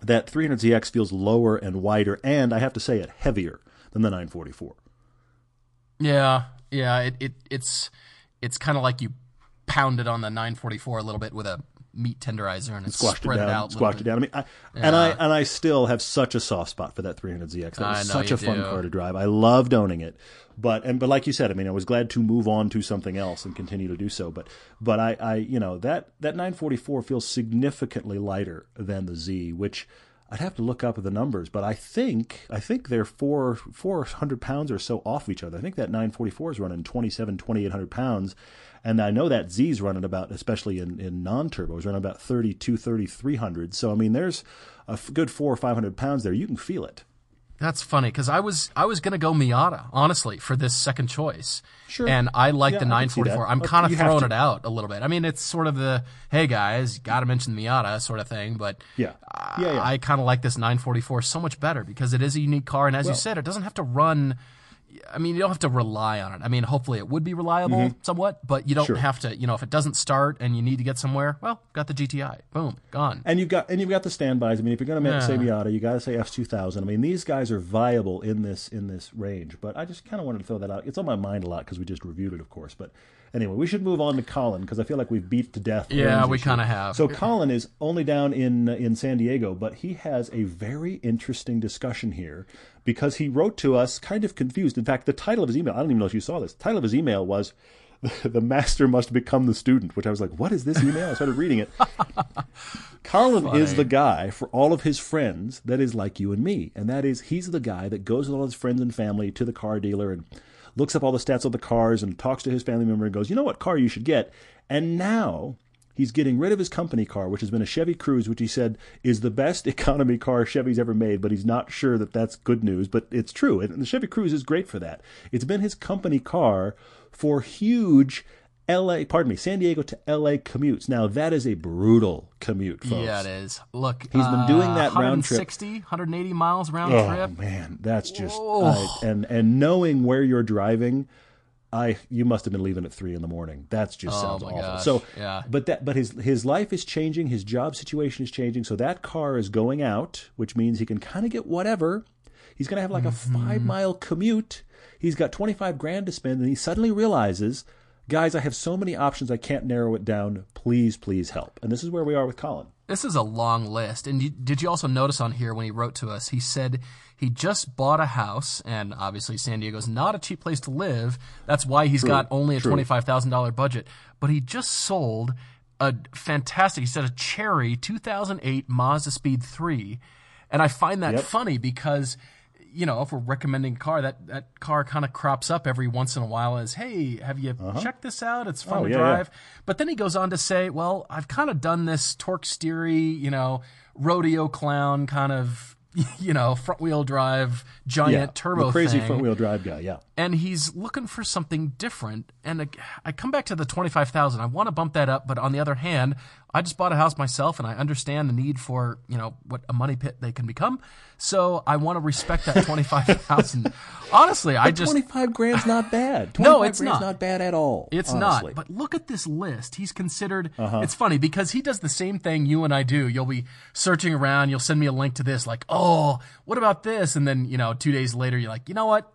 that 300ZX feels lower and wider, and I have to say it heavier than the 944. yeah, yeah. It, it it's it's kind of like you pounded on the 944 a little bit with a meat tenderizer and it Squashed spread it down. out. squashed it down. I mean, I, and I and I still have such a soft spot for that 300ZX. That was such a fun car to drive. I loved owning it. But and but like you said, I mean, I was glad to move on to something else and continue to do so. But but I, I you know that that 944 feels significantly lighter than the Z, which I'd have to look up the numbers, but I think I think they're four four hundred pounds or so off each other. I think that 944 is running 27, 2800 pounds, and I know that Z's running about, especially in, in non-turbos, running about 32, 3300. So I mean, there's a good four or five hundred pounds there. You can feel it. That's funny because I was I was gonna go Miata honestly for this second choice. Sure. And I like Yeah, the I can see that. 944. I'm Uh, kind of throwing it out a little bit. I mean, it's sort of the hey guys, got to mention Miata sort of thing. But Yeah. Yeah, yeah. I kind of like this 944 so much better because it is a unique car, and as you said, it doesn't have to run. I mean, you don't have to rely on it. I mean, hopefully it would be reliable somewhat, but you don't Mm-hmm. Sure. have to. You know, if it doesn't start and you need to get somewhere, well, got the GTI. Boom, gone. And you've got and you've got the standbys. I mean, if you're going to say Yeah. Miata, you got to say S2000. I mean, these guys are viable in this in this range. But I just kind of wanted to throw that out. It's on my mind a lot because we just reviewed it, of course. But anyway, we should move on to Colin because I feel like we've beat to death. Yeah, we kinda have. So Colin is only down in in San Diego, but he has a very interesting discussion here because he wrote to us kind of confused. In fact, the title of his email, I don't even know if you saw this. The title of his email was [laughs] the master must become the student, which I was like, what is this email? I started reading it. [laughs] Colin is the guy for all of his friends that is like you and me. And that is, he's the guy that goes with all his friends and family to the car dealer and looks up all the stats of the cars and talks to his family member and goes, you know what car you should get? And now he's getting rid of his company car, which has been a Chevy Cruze, which he said is the best [laughs] economy car Chevy's ever made, but he's not sure that that's good news. But it's true. And the Chevy Cruze is great for that. It's been his company car for huge L.A. Pardon me, San Diego to L.A. commutes. Now that is a brutal commute, folks. Yeah, it is. Look, He's been doing that round trip. 160, 180 miles round Oh trip. man, that's just. I, and and knowing where you're driving, I you must have been leaving at three in the morning. That's just sounds Oh my awful. gosh, So yeah. but that but his his life is changing. His job situation is changing. So that car is going out, which means he can kind of get whatever. He's going to have like a Mm-hmm. five mile commute. He's got twenty five grand to spend, and he suddenly realizes, guys, I have so many options. I can't narrow it down. Please, please help. And this is where we are with Colin. This is a long list. And you, did you also notice on here when he wrote to us, he said he just bought a house, and obviously San Diego's not a cheap place to live. That's why he's got only a true. $25,000 budget. But he just sold a fantastic, he said a cherry 2008 Mazda Speed 3. And I find that Yep. funny because, you know, if we're recommending a car, that, that car kind of crops up every once in a while as, hey, have you uh-huh. checked this out? It's fun Oh, to yeah, yeah. drive. But then he goes on to say, well, I've kind of done this torque steery, you know, rodeo clown kind of, [laughs] you know, front wheel drive giant Yeah, turbo the crazy front wheel drive guy. Yeah. And he's looking for something different. And I- I come back to the 25,000. I want to bump that up. But on the other hand, I just bought a house myself and I understand the need for, you know, what a money pit they can become. So I want to respect that [laughs] 25,000. Honestly, I just, 25 grand's not bad. 25 [laughs] No, it's grand's not. not bad at all. It's honestly. not. But look at this list. He's considered. Uh-huh. It's funny because he does the same thing you and I do. You'll be searching around. You'll send me a link to this, like, oh, what about this? And then you know, two days later, you're like, you know what?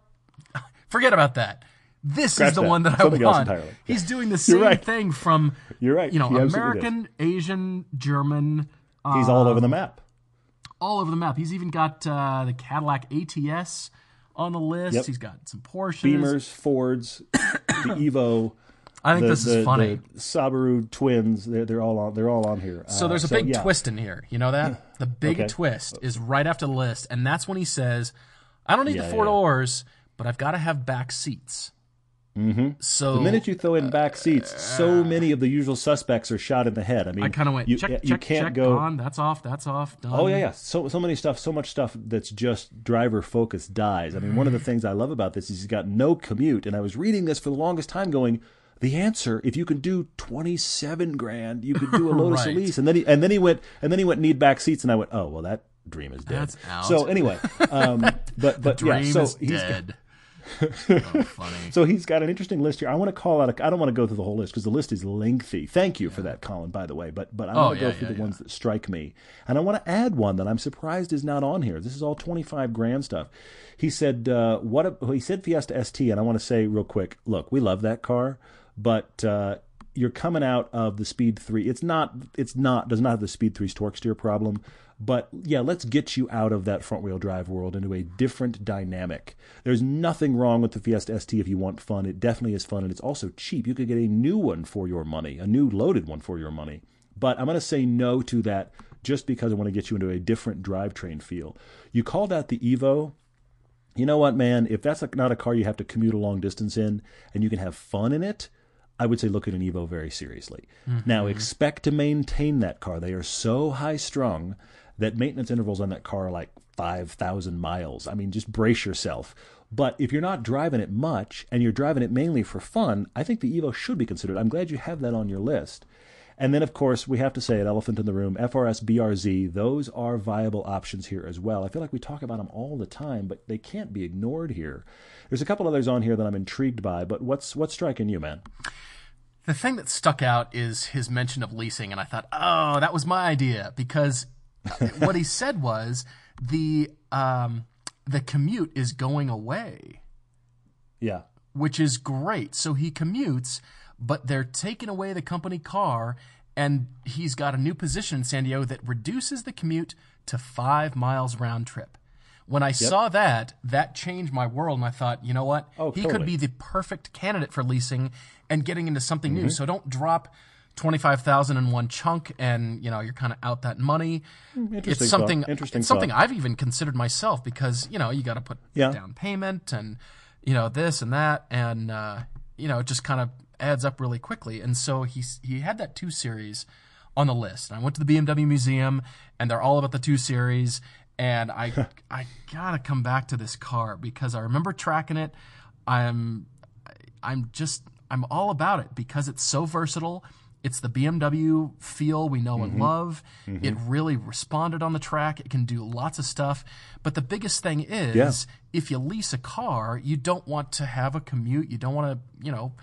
[laughs] Forget about that. This Scratch is the that. one that Something I else want. entirely. He's doing the same right. thing from. You're right. You know, He American, Asian, German, uh, He's all over the map. all over the map. He's even got uh, the Cadillac ATS on the list. Yep. He's got some Porsches. Beamers, Fords, [coughs] the Evo. [coughs] I think the, this is the- funny. The Subaru twins. They're, they're all on. They're all on here. So Uh, there's a big yeah. twist in here. You know that? [coughs] The big Okay. twist is right after the list, and that's when he says, "I don't need Yeah, the four yeah. doors, but I've got to have back seats." Mm-hmm. So The minute you throw in back seats, so many of the usual suspects are shot in the head. I mean, I kind of went You, check, you check, can't check, go. on. That's off. That's off. Done. Oh yeah, yeah. So so many stuff, so much stuff that's just driver focused dies. I mean, one of the things I love about this is he's got no commute, and I was reading this for the longest time, going. The answer, if you can do twenty seven grand, you could do a [laughs] Lotus Right. Elise, and then he and then he went and then he went need back seats, and I went, oh well, that dream is dead. That's out. So anyway, um, [laughs] but but Dream yeah, so is he's dead. Oh, [laughs] funny. so he's got an interesting list here. I want to call out. A, I don't want to go through the whole list because the list is lengthy. Thank you for that, Colin. By the way, but but I Oh, want to yeah, go through yeah, the yeah. ones that strike me, and I want to add one that I'm surprised is not on here. This is all 25 grand stuff. He said uh, what? A, he said Fiesta ST, and I want to say real quick. Look, we love that car, but. Uh, you're coming out of the Speed 3. It's not it's not does not have the Speed 3's torque steer problem, but yeah, let's get you out of that front wheel drive world into a different dynamic. There's nothing wrong with the Fiesta ST if you want fun. It definitely is fun and it's also cheap. You could get a new one for your money, a new loaded one for your money. But I'm going to say no to that just because I want to get you into a different drivetrain feel. You called out the Evo. You know what, man? If that's not a car you have to commute a long distance in and you can have fun in it, I would say look at an Evo very seriously. Mm-hmm. Now, expect to maintain that car. They are so high strung that maintenance intervals on that car are like 5,000 miles. I mean, just brace yourself. But if you're not driving it much and you're driving it mainly for fun, I think the Evo should be considered. I'm glad you have that on your list. And then, of course, we have to say an elephant in the room, FRS, BRZ, those are viable options here as well. I feel like we talk about them all the time, but they can't be ignored here. There's a couple others on here that I'm intrigued by, but what's what's striking you, man? The thing that stuck out is his mention of leasing, and I thought, oh, that was my idea because [laughs] what he said was the um, the commute is going away, Yeah. which is great. So he commutes, but they're taking away the company car, and he's got a new position in San Diego that reduces the commute to five miles round trip. When I saw that, that changed my world, and I thought, you know what? Oh, he could be the perfect candidate for leasing and getting into something Mm-hmm. new. So don't drop twenty five thousand in one chunk, and you know you're kind of out that money. Hmm, interesting it's thought. something. Interesting it's something thought. I've even considered myself because you know you got to put Yeah. down payment and you know this and that, and uh, you know it just kind of adds up really quickly. And so he he had that two series on the list. And I went to the BMW museum, and they're all about the two series. And I I gotta come back to this car because I remember tracking it. I'm I'm just I'm all about it because it's so versatile. It's the BMW feel we know and mm-hmm. love. Mm-hmm. It really responded on the track. It can do lots of stuff. But the biggest thing is Yeah. if you lease a car, you don't want to have a commute. You don't want to, you know,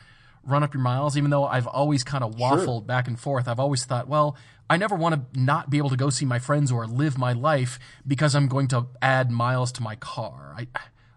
run up your miles, even though I've always kind of waffled back and forth. I've always thought, well, I never want to not be able to go see my friends or live my life because I'm going to add miles to my car. I,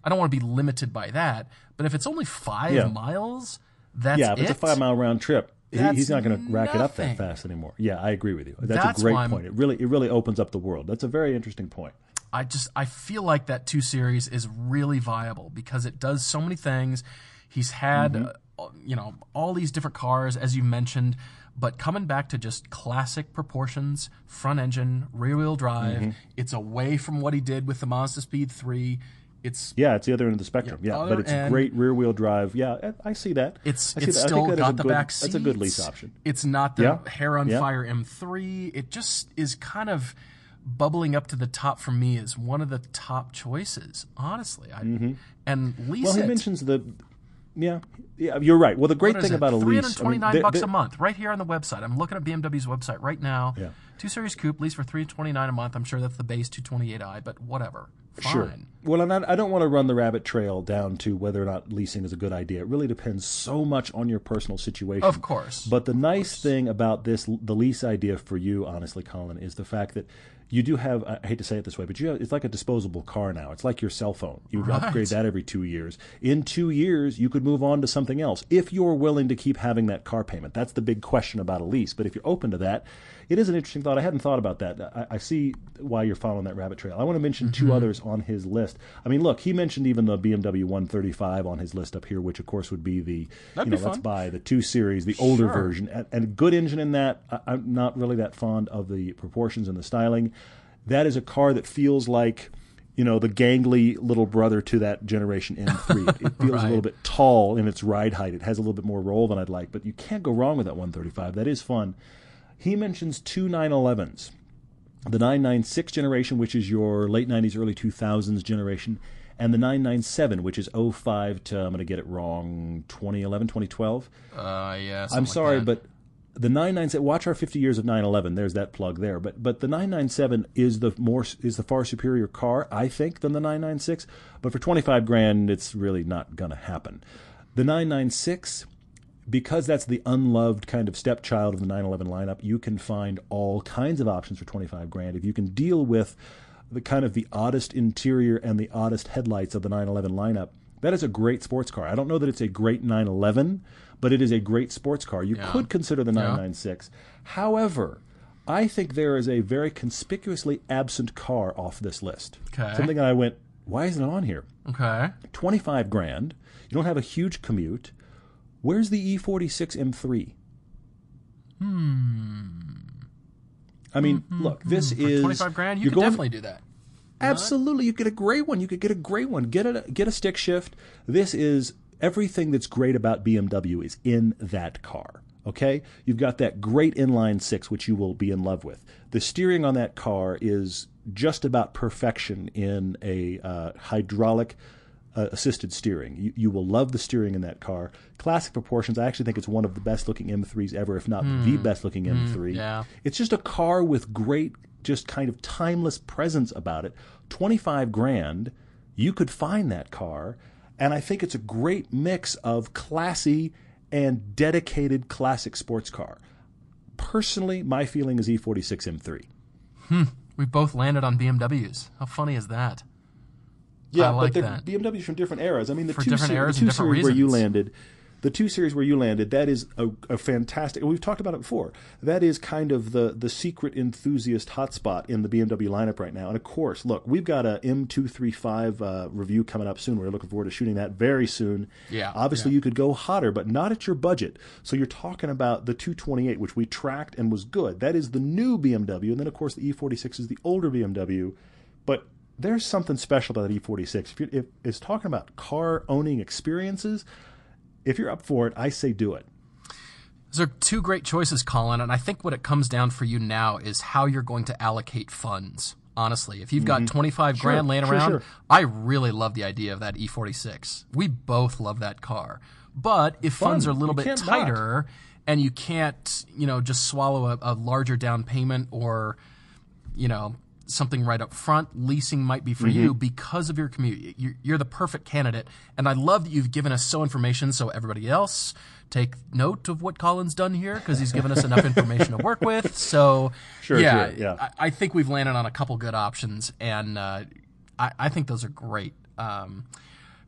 I don't want to be limited by that. But if it's only five Yeah. miles, that's yeah, if it's a five mile round trip, he, he's not going to rack it up that fast anymore. Yeah, I agree with you. That's, That's a great point. It really, it really opens up the world. That's a very interesting point. I just I feel like that two series is really viable because it does so many things. He's had Mm-hmm. uh, you know all these different cars as you mentioned, but coming back to just classic proportions, front engine, rear wheel drive. Mm-hmm. It's away from what he did with the Mazda Speed 3. It's Yeah, it's the other end of the spectrum. Yeah, Yeah, but it's end- great rear wheel drive. Yeah, I I see that. it's see it's that. Still got the good, back seats. That's a good lease option. It's not the Yeah. hair on Yeah. fire M3. It just is kind of bubbling up to the top for me as one of the top choices. Honestly, I, and lease Mm-hmm. Well, he it. mentions the. Yeah, yeah, you're right. Well, the great thing it? about a lease, I mean, 329 bucks a month, right here on the website. I'm looking at BMW's website right now. Yeah. Two Series Coupe lease for 329 a month. I'm sure that's the base 228i, but whatever. Fine. Sure. Well, and I, I don't want to run the rabbit trail down to whether or not leasing is a good idea. It really depends so much on your personal situation. Of course. But the nice thing about this, the lease idea for you, honestly, Colin, is the fact that you do have. I hate to say it this way, but you have, it's like a disposable car now. It's like your cell phone. You Right. upgrade that every two years. In two years, you could move on to something else if you're willing to keep having that car payment. That's the big question about a lease. But if you're open to that, it is an interesting thought. I hadn't thought about that. I, I see why you're following that rabbit trail. I want to mention Mm-hmm. two others on his list. I mean, look, he mentioned even the BMW 135 on his list up here, which of course would be the That'd you know let's buy the two series, the older Sure. version, and, and good engine in that. I, I'm not really that fond of the proportions and the styling. That is a car that feels like. You know the gangly little brother to that generation M3. It, [laughs] it feels a little bit tall in its ride height. It has a little bit more roll than I'd like, but you can't go wrong with that 135. That is fun. He mentions two 911s the 996 generation, which is your late 90s, early 2000s generation, and the 997, which is 05 to, I'm going to get it wrong, 2011, 2012. Uh, yeah. I'm sorry, but the 997, watch our 50 years of 911, there's that plug there. But but the 997 is the more is the far superior car, I think, than the 996. But for 25 grand, it's really not going to happen. The 996 because that's the unloved kind of stepchild of the 911 lineup, you can find all kinds of options for 25 grand. If you can deal with the kind of the oddest interior and the oddest headlights of the 911 lineup, that is a great sports car. I don't know that it's a great 911, but it is a great sports car. You Yeah. could consider the 996. However, I think there is a very conspicuously absent car off this list. Okay. Something that I went, why isn't it on here? Okay. 25 grand. You don't have a huge commute. Where's the E46 M3? Hmm. I mean, look, this is 25 grand, you could going- definitely do that. Absolutely, you get a great one. You could get a great one. Get a get a stick shift. This is everything that's great about BMW is in that car. Okay, you've got that great inline six, which you will be in love with. The steering on that car is just about perfection in a uh, hydraulic uh, assisted steering. You, you will love the steering in that car. Classic proportions. I actually think it's one of the best looking M3s ever, if not the best looking M3. yeah. It's just a car with great, just kind of timeless presence about it. 25 grand, you could find that car. And I think it's a great mix of classy and dedicated classic sports car. Personally, my feeling is E E46 M3. Hmm. We both landed on BMWs. How funny is that? Yeah, like but that. they're BMWs from different eras. I mean, the For two, different se- eras the and two different series where you landed, the two series where you landed, that is a, a fantastic. We've talked about it before. That is kind of the the secret enthusiast hotspot in the BMW lineup right now. And of course, look, we've got a M235 uh, review coming up soon. We're looking forward to shooting that very soon. Yeah, obviously yeah. you could go hotter, but not at your budget. So you're talking about the 228, which we tracked and was good. That is the new BMW, and then of course the E46 is the older BMW. But there's something special about that E46. If, you're, if it's talking about car owning experiences, if you're up for it, I say do it. Those are two great choices, Colin, and I think what it comes down for you now is how you're going to allocate funds. Honestly, if you've got 25 grand laying Mm-hmm. sure, around, sure. I really love the idea of that E46. We both love that car. But if funds are a little You bit tighter and you can't, you know, just swallow a, a larger down payment or, you know, something right up front, leasing might be for Mm-hmm. you because of your commute. You're, you're the perfect candidate. And I love that you've given us so information so everybody else take note of what Colin's done here because he's given us enough information to work with. [laughs] So, Sure, yeah, sure, yeah. I, I think we've landed on a couple good options, and uh, I, I think those are great. Um,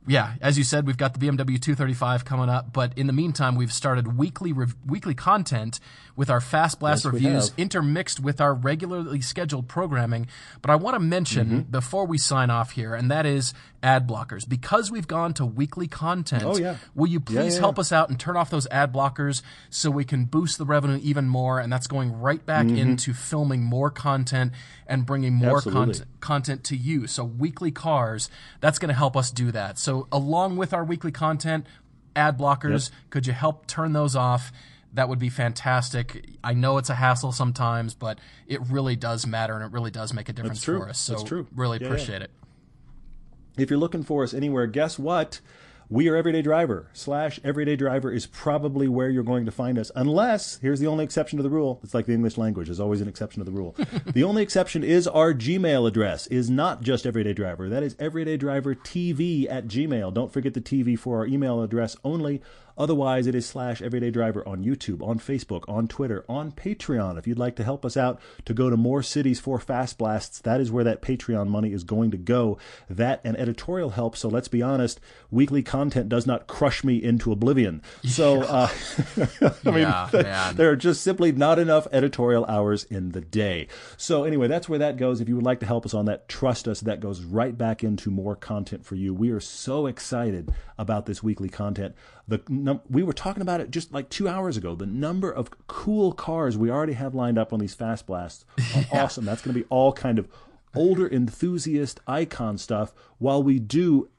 yeah, as you said, we've got the BMW 235 coming up, but in the meantime, we've started weekly rev- weekly content with our FastBlast Yes, reviews intermixed with our regularly scheduled programming. But I want to mention Mm-hmm. before we sign off here, and that is ad blockers. Because we've gone to weekly content, Oh, yeah. will you please yeah, help yeah. us out and turn off those ad blockers so we can boost the revenue even more? And that's going right back into filming more content and bringing more Mm-hmm. Content content to you. So weekly cars, that's going to help us do that. So along with our weekly content, ad blockers, could you help turn those off? That would be fantastic. I know it's a hassle sometimes, but it really does matter and it really does make a difference for us. So That's true. really appreciate it. If you're looking for us anywhere, guess what? We are Everyday Driver slash Everyday Driver is probably where you're going to find us, unless here's the only exception to the rule. It's like the English language. There's always an exception to the rule. [laughs] the only exception is our Gmail address is not just Everyday Driver. That is Everyday Driver TV at Gmail. Don't forget the TV for our email address only. Otherwise, it is slash Everyday Driver on YouTube, on Facebook, on Twitter, on Patreon. If you'd like to help us out to go to more cities for FastBlasts, that is where that Patreon money is going to go. That and editorial help. So let's be honest, weekly content does not crush me into oblivion. So, uh, [laughs] [laughs] I mean, Yeah, [laughs] there are just simply not enough editorial hours in the day. So anyway, that's where that goes. If you would like to help us on that, trust us, that goes right back into more content for you. We are so excited about this weekly content. The num- we were talking about it just like two hours ago. The number of cool cars we already have lined up on these FastBlasts are awesome. That's going to be all kind of older enthusiast icon stuff. While we do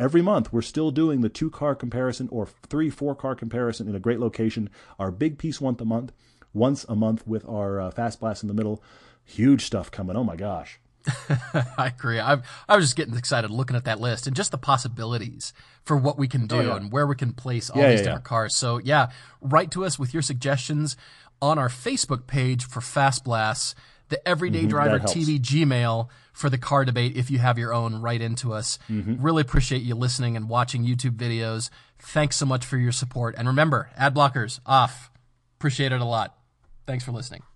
every month we're still doing the two car comparison or three four car comparison in a great location our big piece once a month once a month with our uh, FastBlast in the middle huge stuff coming oh my gosh [laughs] I agree. I I was just getting excited looking at that list and just the possibilities for what we can do Oh, yeah. and where we can place all Yeah, these yeah, different cars. So yeah, write to us with your suggestions on our Facebook page for FastBlasts, the Everyday Driver Mm-hmm. helps. TV Gmail for the car debate. If you have your own, write into us. Mm-hmm. Really appreciate you listening and watching YouTube videos. Thanks so much for your support. And remember, ad blockers off. Appreciate it a lot. Thanks for listening.